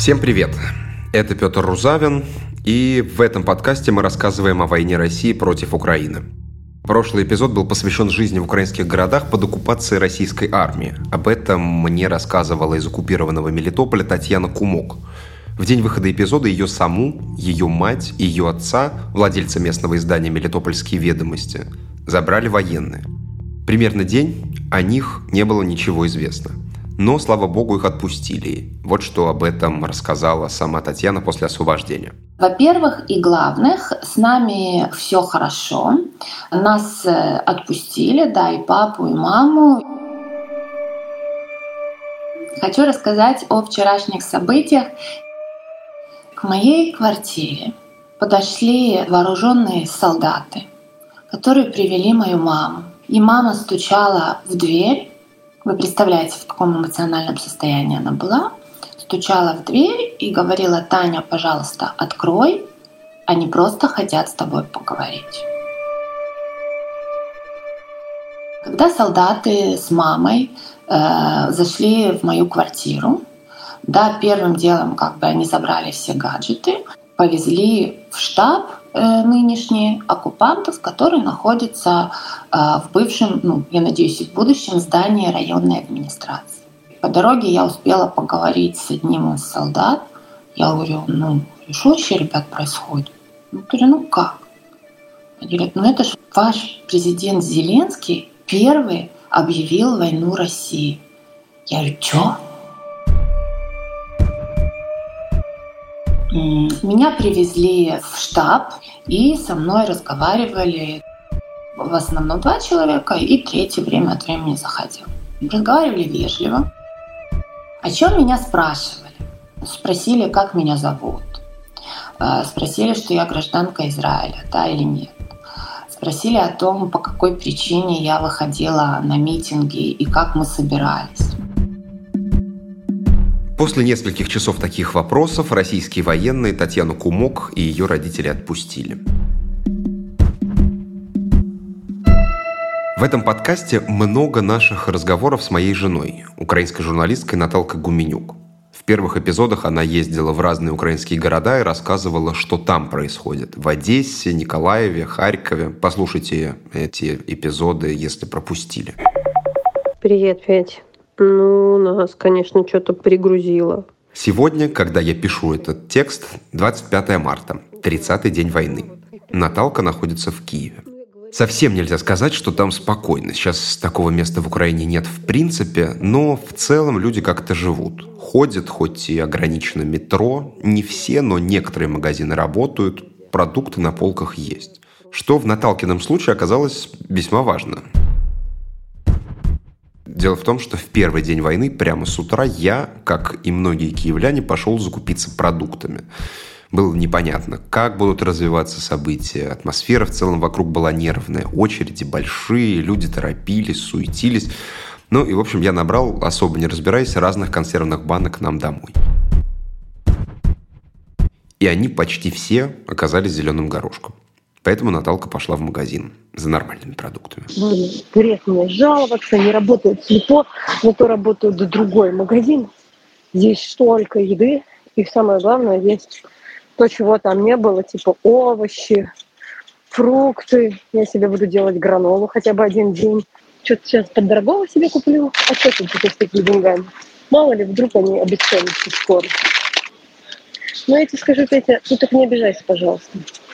Всем привет! Это Петр Рузавин, и в этом подкасте мы рассказываем о войне России против Украины. Прошлый эпизод был посвящен жизни в украинских городах под оккупацией российской армии. Об этом мне рассказывала из оккупированного Мелитополя Татьяна Кумок. В день выхода эпизода ее саму, ее мать и ее отца, владельца местного издания «Мелитопольские ведомости», забрали военные. Примерно день о них не было ничего известно – но, слава богу, их отпустили. Вот что об этом рассказала сама Татьяна после освобождения. Во-первых и главных, с нами все хорошо. Нас э, отпустили, да, и папу, и маму. Хочу рассказать о вчерашних событиях. К моей квартире подошли вооруженные солдаты, которые привели мою маму. И мама стучала в дверь, вы представляете, в каком эмоциональном состоянии она была. Стучала в дверь и говорила, Таня, пожалуйста, открой. Они просто хотят с тобой поговорить. Когда солдаты с мамой э, зашли в мою квартиру, да, первым делом как бы они забрали все гаджеты, повезли в штаб э, нынешний оккупантов, который находится э, в бывшем, ну, я надеюсь, и в будущем здании районной администрации. По дороге я успела поговорить с одним из солдат. Я говорю, ну, что вообще, ребят, происходит? Я говорю, ну как? Они говорят, ну это же ваш президент Зеленский первый объявил войну России. Я говорю, что? Меня привезли в штаб и со мной разговаривали в основном два человека, и третье время от времени заходил. Разговаривали вежливо. О чем меня спрашивали? Спросили, как меня зовут. Э, спросили, что я гражданка Израиля, да или нет. Спросили о том, по какой причине я выходила на митинги и как мы собирались. После нескольких часов таких вопросов российские военные Татьяну Кумок и ее родители отпустили. В этом подкасте много наших разговоров с моей женой, украинской журналисткой Наталкой Гуменюк. В первых эпизодах она ездила в разные украинские города и рассказывала, что там происходит. В Одессе, Николаеве, Харькове. Послушайте эти эпизоды, если пропустили. Привет, Петь. Ну, нас, конечно, что-то пригрузило. Сегодня, когда я пишу этот текст, 25 марта, 30-й день войны. Наталка находится в Киеве. Совсем нельзя сказать, что там спокойно. Сейчас такого места в Украине нет в принципе, но в целом люди как-то живут. Ходят, хоть и ограничено метро. Не все, но некоторые магазины работают, продукты на полках есть. Что в Наталкином случае оказалось весьма важно. Дело в том, что в первый день войны, прямо с утра, я, как и многие киевляне, пошел закупиться продуктами. Было непонятно, как будут развиваться события. Атмосфера в целом вокруг была нервная. Очереди большие, люди торопились, суетились. Ну и, в общем, я набрал, особо не разбираясь, разных консервных банок нам домой. И они почти все оказались зеленым горошком. Поэтому Наталка пошла в магазин за нормальными продуктами. Ладно, грех мне жаловаться, не работает слепо, но то работает другой магазин. Здесь столько еды, и самое главное, есть то, чего там не было, типа овощи, фрукты. Я себе буду делать гранолу хотя бы один день. Что-то сейчас под дорогого себе куплю. А что тут с такими деньгами? Мало ли, вдруг они обесценятся скоро. Но я тебе скажу, Петя, ты так не обижайся, пожалуйста.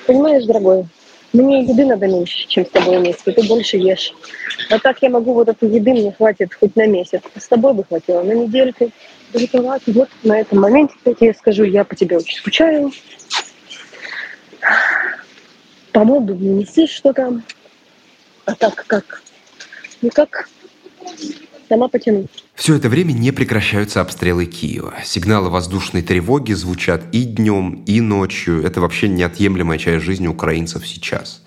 Понимаешь, дорогой, мне еды надо меньше, чем с тобой вместе, ты больше ешь. А так я могу вот этой еды, мне хватит хоть на месяц. С тобой бы хватило на недельку. Вот на этом моменте я тебе скажу, я по тебе очень скучаю. Помогу, неси что-то. А так как? Никак. Сама потяну. Все это время не прекращаются обстрелы Киева. Сигналы воздушной тревоги звучат и днем, и ночью. Это вообще неотъемлемая часть жизни украинцев сейчас.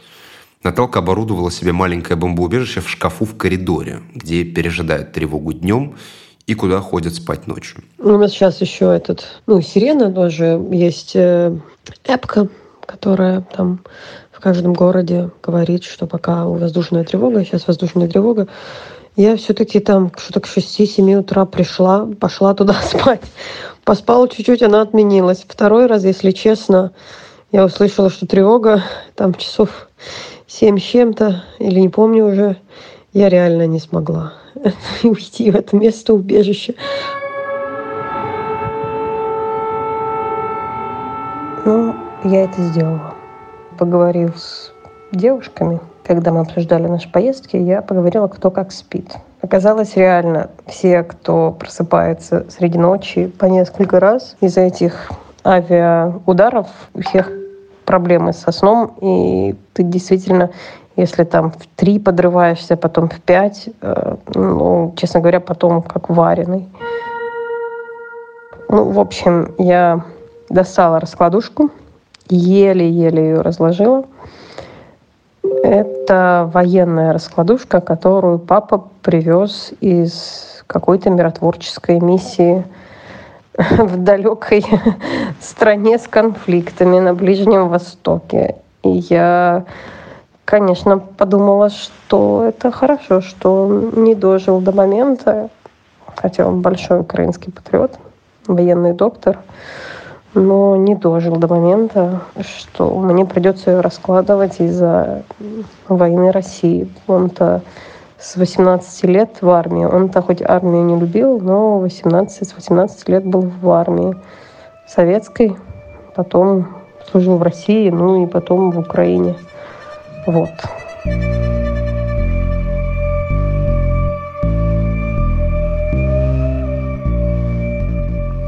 Наталка оборудовала себе маленькое бомбоубежище в шкафу в коридоре, где пережидают тревогу днем и куда ходят спать ночью. У нас сейчас еще этот, ну, сирена тоже есть э, эпка, которая там в каждом городе говорит, что пока воздушная тревога, сейчас воздушная тревога, я все-таки там что-то к 6-7 утра пришла, пошла туда спать, Поспала чуть-чуть, она отменилась. Второй раз, если честно, я услышала, что тревога, там часов семь с чем-то, или не помню уже, я реально не смогла уйти в это место убежища. Ну, я это сделала. Поговорив с девушками, когда мы обсуждали наши поездки, я поговорила, кто как спит. Оказалось, реально все, кто просыпается среди ночи по несколько раз из-за этих авиаударов, у всех проблемы со сном, и ты действительно, если там в три подрываешься, потом в пять, э, ну, честно говоря, потом как вареный. Ну, в общем, я достала раскладушку, еле-еле ее разложила. Это военная раскладушка, которую папа привез из какой-то миротворческой миссии в далекой стране с конфликтами на Ближнем Востоке. И я, конечно, подумала, что это хорошо, что не дожил до момента, хотя он большой украинский патриот, военный доктор, но не дожил до момента, что мне придется ее раскладывать из-за войны России. Он-то с 18 лет в армии. Он-то хоть армию не любил, но 18, с 18 лет был в армии советской, потом служил в России, ну и потом в Украине. Вот.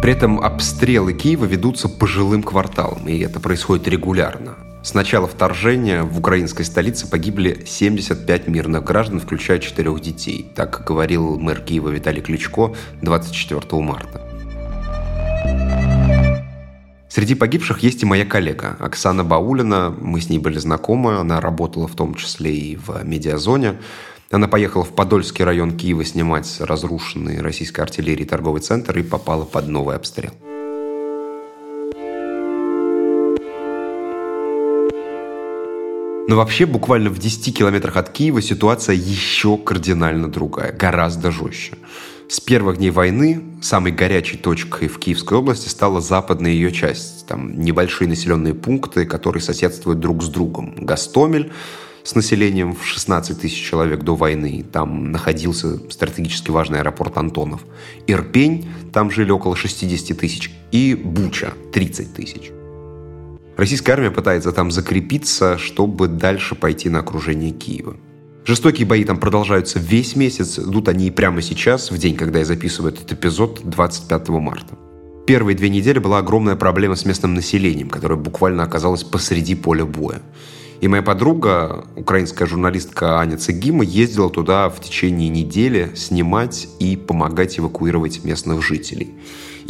При этом обстрелы Киева ведутся по жилым кварталам, и это происходит регулярно. С начала вторжения в украинской столице погибли 75 мирных граждан, включая четырех детей. Так говорил мэр Киева Виталий Кличко 24 марта. Среди погибших есть и моя коллега Оксана Баулина. Мы с ней были знакомы. Она работала в том числе и в медиазоне. Она поехала в Подольский район Киева снимать разрушенный российской артиллерией торговый центр и попала под новый обстрел. Но вообще буквально в 10 километрах от Киева ситуация еще кардинально другая, гораздо жестче. С первых дней войны самой горячей точкой в Киевской области стала западная ее часть. Там небольшие населенные пункты, которые соседствуют друг с другом. Гастомель, с населением в 16 тысяч человек до войны. Там находился стратегически важный аэропорт Антонов. Ирпень, там жили около 60 тысяч. И Буча, 30 тысяч. Российская армия пытается там закрепиться, чтобы дальше пойти на окружение Киева. Жестокие бои там продолжаются весь месяц, идут они и прямо сейчас, в день, когда я записываю этот эпизод, 25 марта. Первые две недели была огромная проблема с местным населением, которое буквально оказалось посреди поля боя. И моя подруга, украинская журналистка Аня Цегима, ездила туда в течение недели снимать и помогать эвакуировать местных жителей.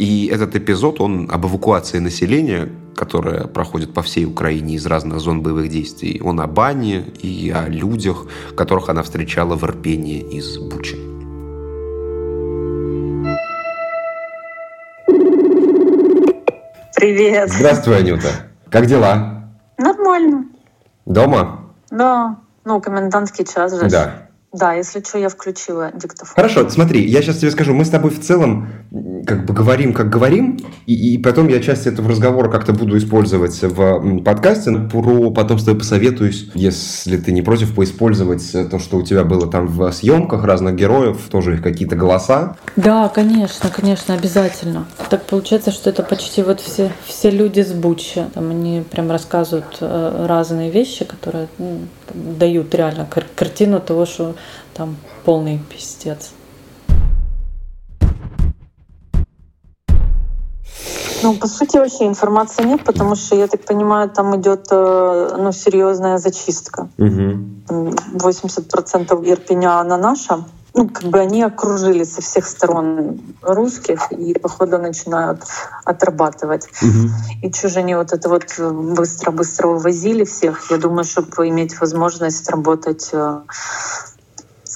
И этот эпизод, он об эвакуации населения, которое проходит по всей Украине из разных зон боевых действий. Он о бане и о людях, которых она встречала в Ирпении из Бучи. Привет. Здравствуй, Анюта. Как дела? Нормально. Дома? Да. Ну, комендантский час же. Да. Да, если что, я включила диктофон. Хорошо, смотри, я сейчас тебе скажу, мы с тобой в целом как бы говорим, как говорим, и, и потом я часть этого разговора как-то буду использовать в подкасте. Про потом с тобой посоветуюсь, если ты не против, поиспользовать то, что у тебя было там в съемках разных героев, тоже их какие-то голоса. Да, конечно, конечно, обязательно. Так получается, что это почти вот все, все люди с Бучи. Там они прям рассказывают э, разные вещи, которые ну, дают реально кар- картину того, что там полный пиздец. Ну, по сути, вообще информации нет, потому что, я так понимаю, там идет э, ну, серьезная зачистка. Угу. 80% Ирпеня, она наша. Ну, как бы они окружили со всех сторон русских и, походу, начинают отрабатывать. Угу. И они вот это вот быстро-быстро увозили всех? Я думаю, чтобы иметь возможность работать э,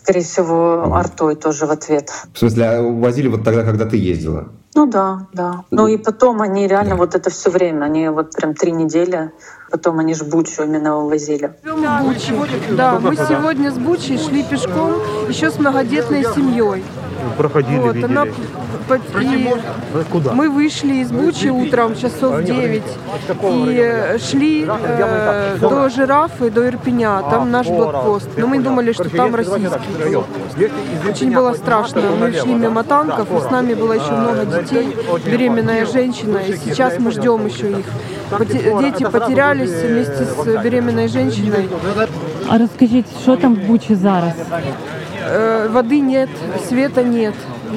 скорее всего, артой тоже в ответ. В смысле, а увозили вот тогда, когда ты ездила? Ну да, да. Ну и потом они реально да. вот это все время, они вот прям три недели, потом они ж Бучу именно увозили. Да, мы сегодня с Бучей шли пешком еще с многодетной семьей. Проходили, Вот, видели. она по- и Куда? мы вышли из Бучи утром часов 9 и э, шли э, до жирафы, до Ирпеня, там наш блокпост. Но мы думали, что там российский блокпост. Очень было страшно. Мы шли мимо танков, и с нами было еще много детей, беременная женщина, и сейчас мы ждем еще их. Дети потерялись вместе с беременной женщиной. А розкажіть, що там в Бучі зараз? Э, Воды нет, света нет.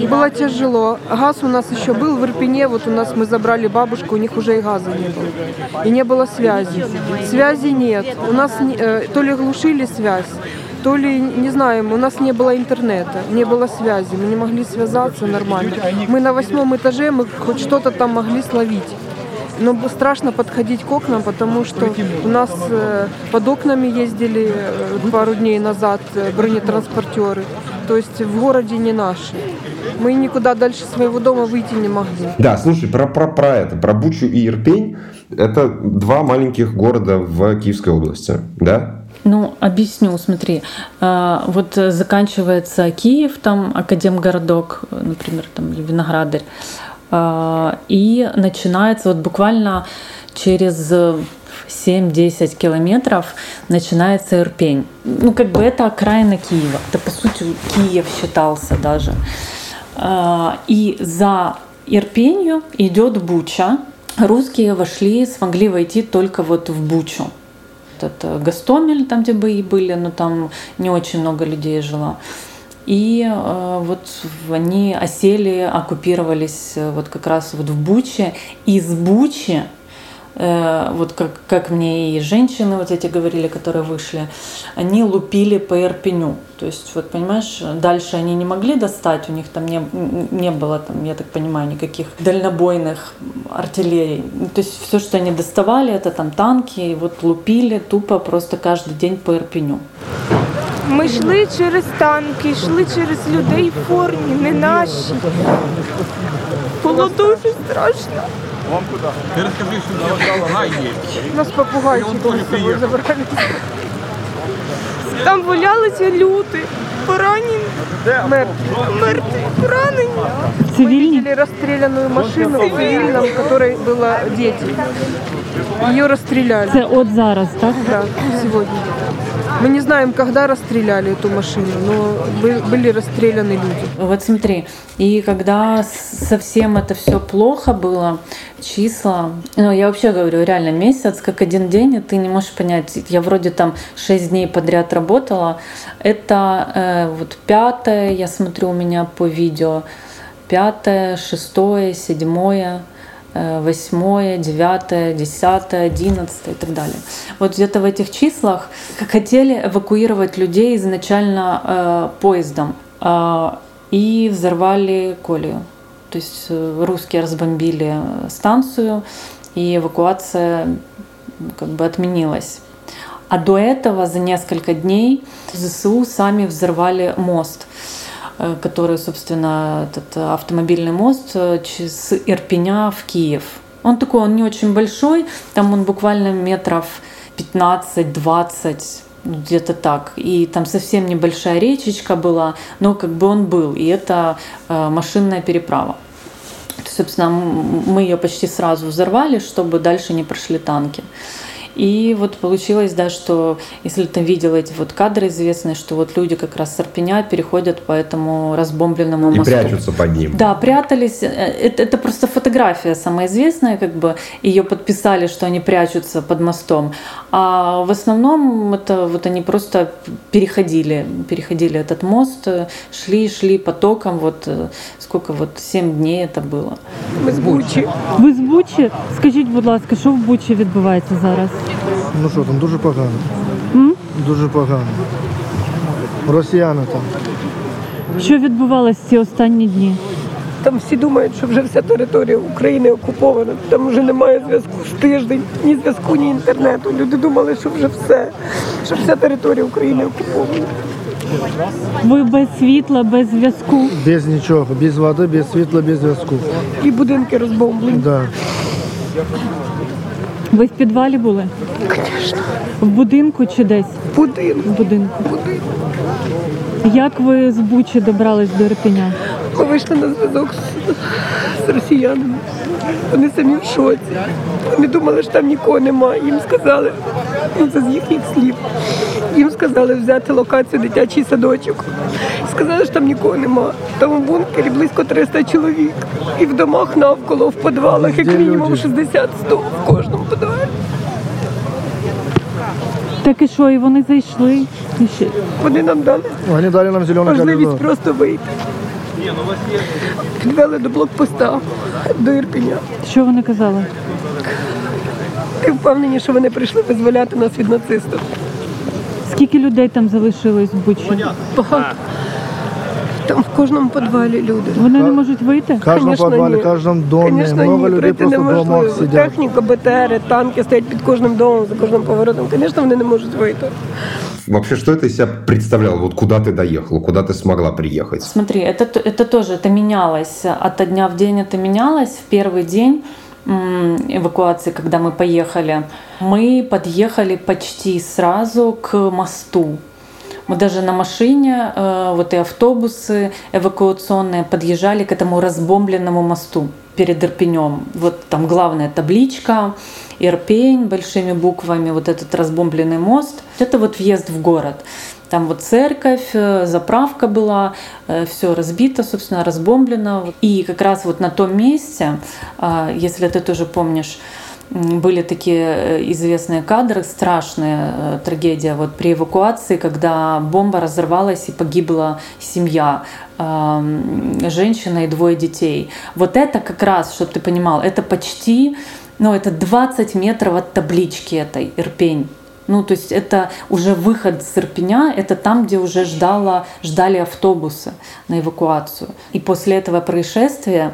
Было тяжело. Газ у нас еще был в Ирпене. Вот у нас мы забрали бабушку, у них уже и газа не было. И не было связи. Связи нет. У нас э, то ли глушили связь, то ли, не знаем, у нас не было интернета, не было связи. Мы не могли связаться нормально. Мы на восьмом этаже, мы хоть что-то там могли словить. Но страшно подходить к окнам, потому что у нас э, под окнами ездили э, пару дней назад э, бронетранспортеры. То есть в городе не наши. Мы никуда дальше своего дома выйти не могли. Да, слушай, про, про, про это, про Бучу и Ирпень. Это два маленьких города в Киевской области, да? Ну, объясню, смотри. А, Вот заканчивается Киев, там Академгородок, например, там или Виноградарь. А, И начинается вот буквально через э, 7-10 километров начинается Ирпень. Ну, как бы это окраина Киева. Это, по сути, Киев считался даже. А, И за Ирпенью идет Буча. Русские вошли, смогли войти только вот в Бучу этот Гастомель, там, где бои были, но там не очень много людей жило. И э, вот они осели, оккупировались э, вот как раз вот в Буче. Из Бучи, вот как, как мне и женщины вот эти говорили, которые вышли, они лупили по Ирпеню. То есть, вот понимаешь, дальше они не могли достать, у них там не, не было, там, я так понимаю, никаких дальнобойных артиллерий. То есть все, что они доставали, это там танки, и вот лупили тупо просто каждый день по Ирпеню. Ми йшли через танки, йшли через людей в формі, не наші. Було дуже страшно. Ти розкажи, що в рай є. У нас попугайчик с собой забрали. Там валялися люди, поранені, Мертвый. мертві, поранені. Цивильні? Видели расстрелянную машину в цивильном, в которой было дети. Ее расстреляли. Це от зараз, так? Да, сегодня. Мы не знаем, когда расстреляли эту машину, но бы- были расстреляны люди. Вот смотри, и когда совсем это все плохо было, числа, ну я вообще говорю, реально месяц, как один день, и ты не можешь понять, я вроде там 6 дней подряд работала, это э, вот пятое, я смотрю у меня по видео, пятое, шестое, седьмое, восьмое, девятое, десятое, одиннадцатое и так далее. Вот где-то в этих числах хотели эвакуировать людей изначально э, поездом э, и взорвали колею. То есть э, русские разбомбили э, станцию, и эвакуация как бы отменилась. А до этого за несколько дней ЗСУ сами взорвали мост э, который, собственно, этот автомобильный мост э, с Ирпеня в Киев. Он такой, он не очень большой, там он буквально метров 15-20, ну, где-то так. И там совсем небольшая речечка была, но как бы он был, и это э, машинная переправа. Собственно, мы ее почти сразу взорвали, чтобы дальше не прошли танки. И вот получилось, да, что если ты видел эти вот кадры известные, что вот люди как раз с Арпеня переходят по этому разбомбленному И мосту. прячутся под ним. Да, прятались. Э, Это, это просто фотография самая известная, как бы ее подписали, что они прячутся под мостом. А в основном это вот они просто переходили, переходили этот мост, э, шли, шли потоком. Вот э, сколько вот семь дней это было. Мы с Бучи. Ви з Бучі? Скажіть, будь ласка, що в Бучі відбувається зараз? Ну що там, дуже погано. Дуже погано. Росіяни там. Що відбувалося ці останні дні? Там всі думають, що вже вся територія України окупована. Там вже немає зв'язку з тиждень, ні зв'язку, ні інтернету. Люди думали, що вже все, що вся територія України окупована. Ви без світла, без зв'язку. Без нічого, без води, без світла, без зв'язку. І будинки розбомблені. Да. Ви в підвалі були? Звісно, В будинку чи десь? в будинку. В будинку. Як ви з Бучі добрались до Ірпеня? Ми вийшли на зв'язок з, росіянами. Вони самі в шоці. Вони думали, що там нікого немає. Їм сказали, ну це з їхніх слів. Їм сказали взяти локацію дитячий садочок. Сказали, що там нікого немає. Там у бункері близько 300 чоловік. І в домах навколо, в підвалах, як мінімум люди? 60-100 в кожному підвалі. Так і що, і вони зайшли? І ще... Вони нам дали Они дали нам зеленый можливість просто вийти. Підвели до блокпоста, до Ірпеня. Що вони казали? Ти впевнені, що вони прийшли визволяти нас від нацистів? Скільки людей там залишилось в Бучі? Багато. Там в кожному підвалі люди. Вони не можуть вийти? В каждом Конечно, подвале, ні. в каждом доме. Конечно, Много ні, людей пройти просто в домах неможливо. сидят. Техніка, БТРи, танки стоять під кожним домом, за кожним поворотом. Звісно, вони не можуть вийти. Вообще, что это из себя представляло? Вот куда ты доехала, куда ты смогла приехать? Смотри, это, это тоже, это менялось. От дня в день это менялось. В первый день эвакуации, когда мы поехали, мы подъехали почти сразу к мосту. Мы даже на машине, э, вот и автобусы эвакуационные подъезжали к этому разбомбленному мосту перед Ирпенем. Вот там главная табличка, Ирпень большими буквами, вот этот разбомбленный мост. Это вот въезд в город. Там вот церковь, э, заправка была, все разбито, собственно, разбомблено. И как раз вот на том месте, а, если ты тоже помнишь, были такие э, известные кадры, страшная э, трагедия вот при эвакуации, когда бомба разорвалась и погибла семья, женщина и двое детей. Вот это как раз, чтобы ты понимал, это почти, ну это 20 метров от таблички этой Ирпень. Ну, то есть это уже выход с Ирпеня, это там, где уже ждала, ждали автобусы на эвакуацию. И после этого происшествия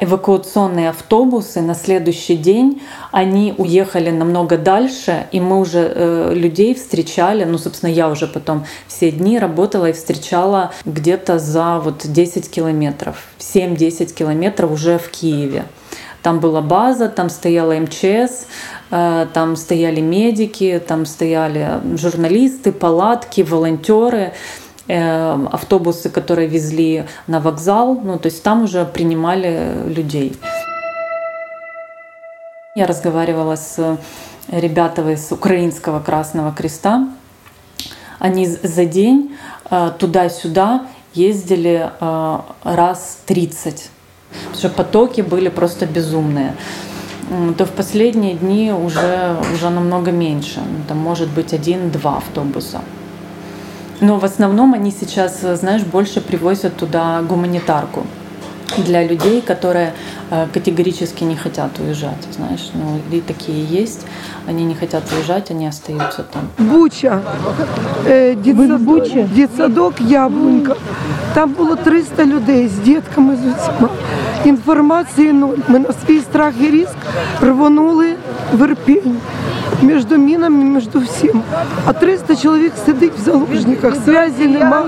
эвакуационные автобусы на следующий день, они уехали намного дальше, и мы уже э, людей встречали, ну, собственно, я уже потом все дни работала и встречала где-то за вот 10 километров, 7-10 километров уже в Киеве. Там была база, там стояла МЧС, э, там стояли медики, там стояли журналисты, палатки, волонтеры автобусы, которые везли на вокзал, ну то есть там уже принимали людей. Я разговаривала с ребятами с Украинского Красного Креста. Они за день э, туда-сюда ездили э, раз 30. Потому что потоки были просто безумные. То в последние дни уже, уже намного меньше. Там может быть один-два автобуса. Но в основном они сейчас, э, знаешь, больше привозят туда гуманитарку для людей, которые э, категорически не хотят уезжать, знаешь, ну и такие есть, они не хотят уезжать, они остаются там. Буча, е, Ви з дітсадок, Бучі? дітсадок Яблунька. Там було 300 людей з дітками з усіма. Інформації нуль. Ми на свій страх і риск рвонули в Ірпінь. Між мінами, між всім. А 300 чоловік сидить в заложниках. Зв'язі нема,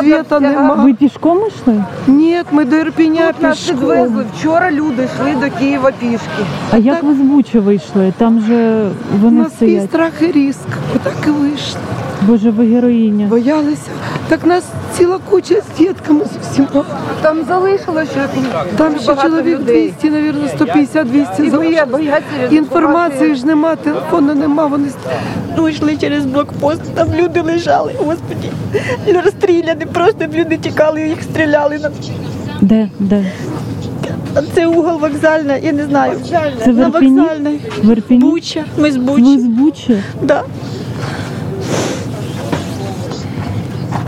світа нема. Ви пішком йшли? Ні, ми до Ірпіня Тут нас пішком. підвезли. Вчора люди йшли до Києва пішки. А як ви з Бучі вийшли? Там же вони На свій стоять. страх і риск. Отак і вийшли. Боже, ви героїня. Боялися. Так нас ціла куча з дітками з усіма. Там залишилося ще Там ще чоловік людей. 200, навірно, 150-200 І боя- залишилось. бояться Інформації ж нема, телефону нема, вони Ми йшли через блокпост, там люди лежали, господі. Розстріляні, просто люди тікали, їх стріляли. на- Де? Де? А Це угол вокзальний, я не знаю. Це на вокзальний. Буча. Ми з Ви Бучі. з Бучі? Да.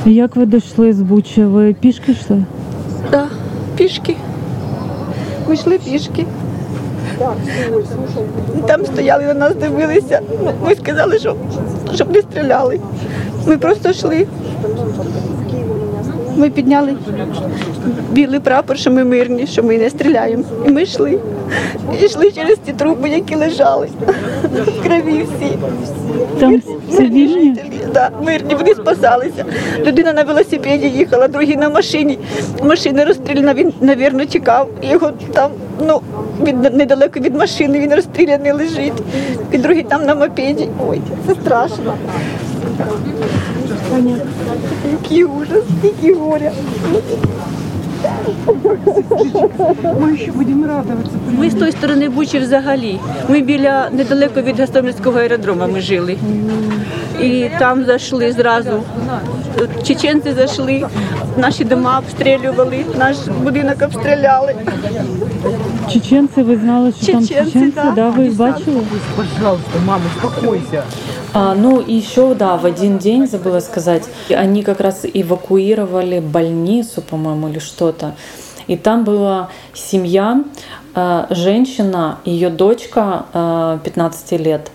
Як ви дійшли з Бучі? Ви пішки йшли? Да. Пішки. Ми йшли пішки. Там стояли на нас, дивилися. Ми сказали, що, щоб не стріляли. Ми просто йшли. Ми підняли білий прапор, що ми мирні, що ми не стріляємо. І ми йшли. І йшли через ті труби, які лежали. В крові всі. Там цивільні? Да, мирні, вони спасалися. Людина на велосипеді їхала, другий на машині. Машина розстріляна, він, навірно, чекав. Його там, ну, від, недалеко від машини, він розстріляний лежить. І другий там на мопеді. Ой, це страшно. Який ужас, який горя. Ми ще будемо радуватися. Ми з тої сторони Бучі взагалі. Ми біля недалеко від Гостомельського аеродрому ми жили. І там зайшли зразу. Чеченці зайшли, наші дома обстрілювали, наш будинок обстріляли. Чеченцы, вы знали, что там Чеченцы, чеченцы, да. да, вы их бачили? Пожалуйста, мама, успокойся. А, ну, еще, да, в один день, забыла сказать, они как раз эвакуировали больницу, по-моему, или что-то. И там была семья, э, женщина, ее дочка э, 15 лет,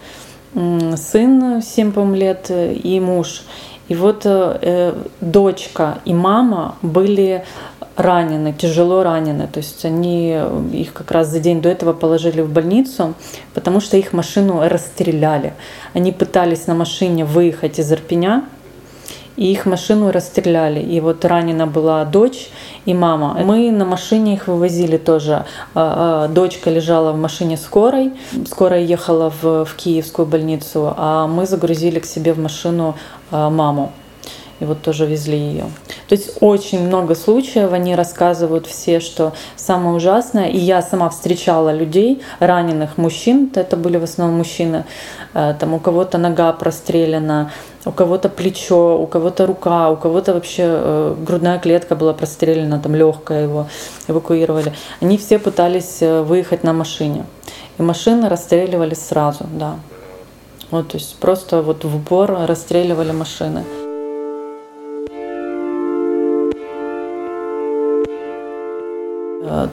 м, сын 7, по-моему, лет и муж. И вот э, э, дочка и мама были ранены, тяжело ранены. То есть они э, их как раз за день до этого положили в больницу, потому что их машину расстреляли. Они пытались на машине выехать из Ирпеня, и их машину расстреляли. И вот ранена была дочь и мама. Мы на машине их вывозили тоже. А, а, Дочка лежала в машине скорой. Скорая ехала в, в Киевскую больницу, а мы загрузили к себе в машину а, маму. И вот тоже везли ее. То есть очень много случаев, они рассказывают все, что самое ужасное. И я сама встречала людей, раненых мужчин, это были в основном мужчины, э, там у кого-то нога прострелена, у кого-то плечо, у кого-то рука, у кого-то вообще э, грудная клетка была прострелена, там легкая его эвакуировали. Они все пытались э, выехать на машине. И машины расстреливали сразу, да. Вот, то есть просто вот в упор расстреливали машины.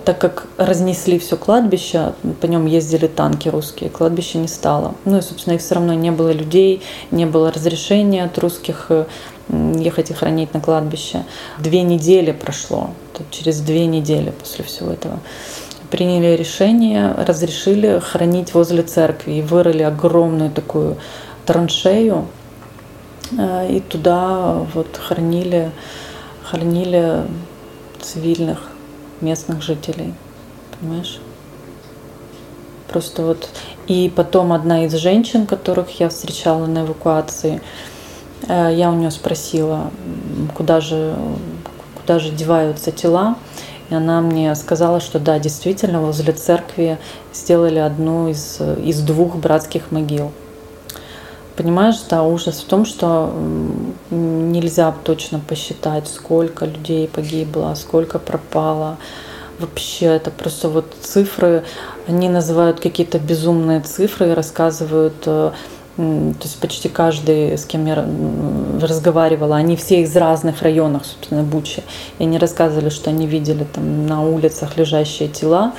Так как разнесли все кладбище, по нем ездили танки русские, кладбища не стало. Ну и, собственно, их все равно не было людей, не было разрешения от русских э, ехать и хранить на кладбище. Две недели прошло, через две недели после всего этого приняли решение, разрешили хранить возле церкви и вырыли огромную такую траншею э, и туда вот хранили, хранили цивильных местных жителей, понимаешь? Просто вот и потом одна из женщин, которых я встречала на эвакуации, э, я у нее спросила, куда же, куда же деваются тела, и она мне сказала, что да, действительно, возле церкви сделали одну из, из двух братских могил. Понимаешь, да, ужас в том, что нельзя точно посчитать, сколько людей погибло, сколько пропало. Вообще, это просто вот цифры, они называют какие-то безумные цифры и рассказывают, э, то есть почти каждый, с кем я разговаривала, они все из разных районов, собственно, Бучи. И они рассказывали, что они видели там на улицах лежащие тела,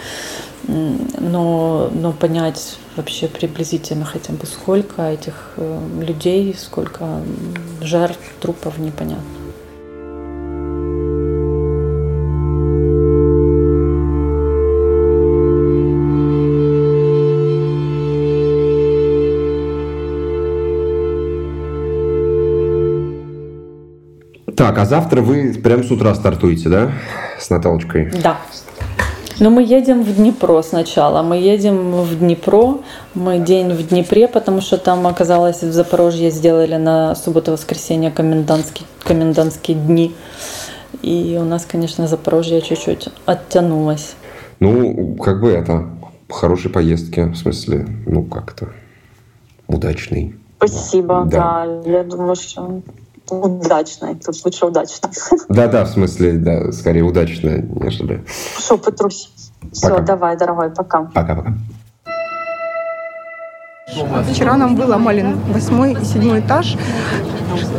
но, но понять вообще приблизительно хотя бы сколько этих э, людей, сколько жертв, трупов непонятно. Так, а завтра вы прям с утра стартуете, да? С Наталочкой? Да. Но мы едем в Днепро сначала. Мы едем в Днепро. Мы день в Днепре, потому что там оказалось в Запорожье сделали на субботу-воскресенье комендантские, комендантские дни. И у нас, конечно, Запорожье чуть-чуть оттянулось. Ну, как бы это, хорошей поездки, в смысле, ну, как-то удачный. Спасибо, Да. да. Я думаю, что удачно. Тут лучше удачно. Да-да, в смысле, да, скорее удачно, нежели... Что, Петрусь? Все, давай, дорогой, пока. Пока-пока. Вчера нам выломали восьмой и седьмой этаж.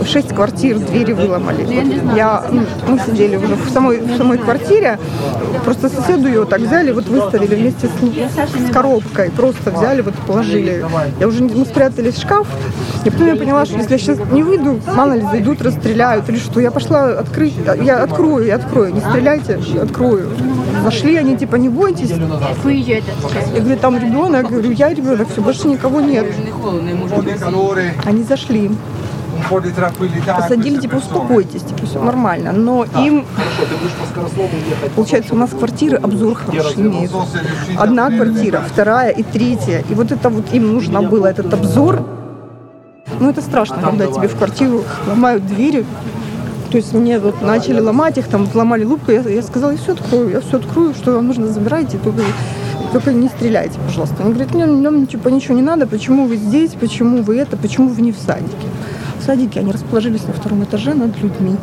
шесть квартир, двери выломали. Я, ну, мы сидели уже в самой, в самой квартире, просто соседу ее так взяли, вот выставили вместе с, с коробкой, просто взяли, вот положили. Я уже, мы спрятались в шкаф, и потом я поняла, что если я сейчас не выйду, мало ли зайдут, расстреляют или что. Я пошла открыть, я открою, я открою, не стреляйте, открою. Зашли они, типа, не бойтесь. Я говорю, там ребенок, я говорю, я ребенок, все, больше никого нет. Они зашли. Посадили, типа, успокойтесь, типа, все нормально. Но им, получается, у нас квартиры обзор хороший имеют. Одна квартира, вторая и третья. И вот это вот им нужно было, этот обзор. Ну, это страшно, когда тебе в квартиру ломают двери. То есть мне вот начали ломать их, там ломали лупку, я, я сказала, я все открою, я все открою, что вам нужно, забирайте, только, только не стреляйте, пожалуйста. Они говорят, нам, нам типа, ничего не надо, почему вы здесь, почему вы это, почему вы не в садике. В садике они расположились на втором этаже над людьми.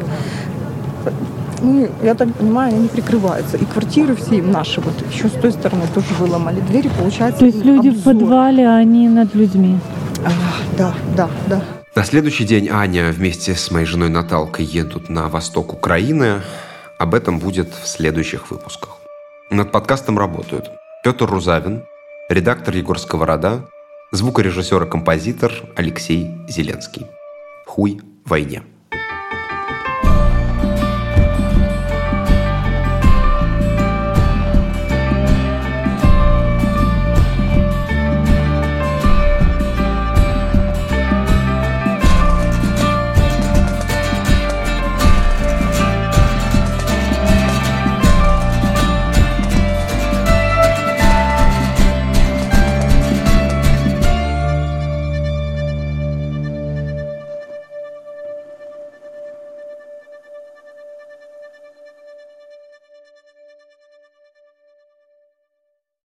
Ну, я так понимаю, они прикрываются. И квартиры все им наши, вот еще с той стороны тоже выломали двери, получается. То есть люди в обзор. подвале, а они над людьми. А, да, да, да. На следующий день Аня вместе с моей женой Наталкой едут на восток Украины. Об этом будет в следующих выпусках. Над подкастом работают Петр Рузавин, редактор Егор Сковорода, звукорежиссер и композитор Алексей Зеленский. Хуй войне.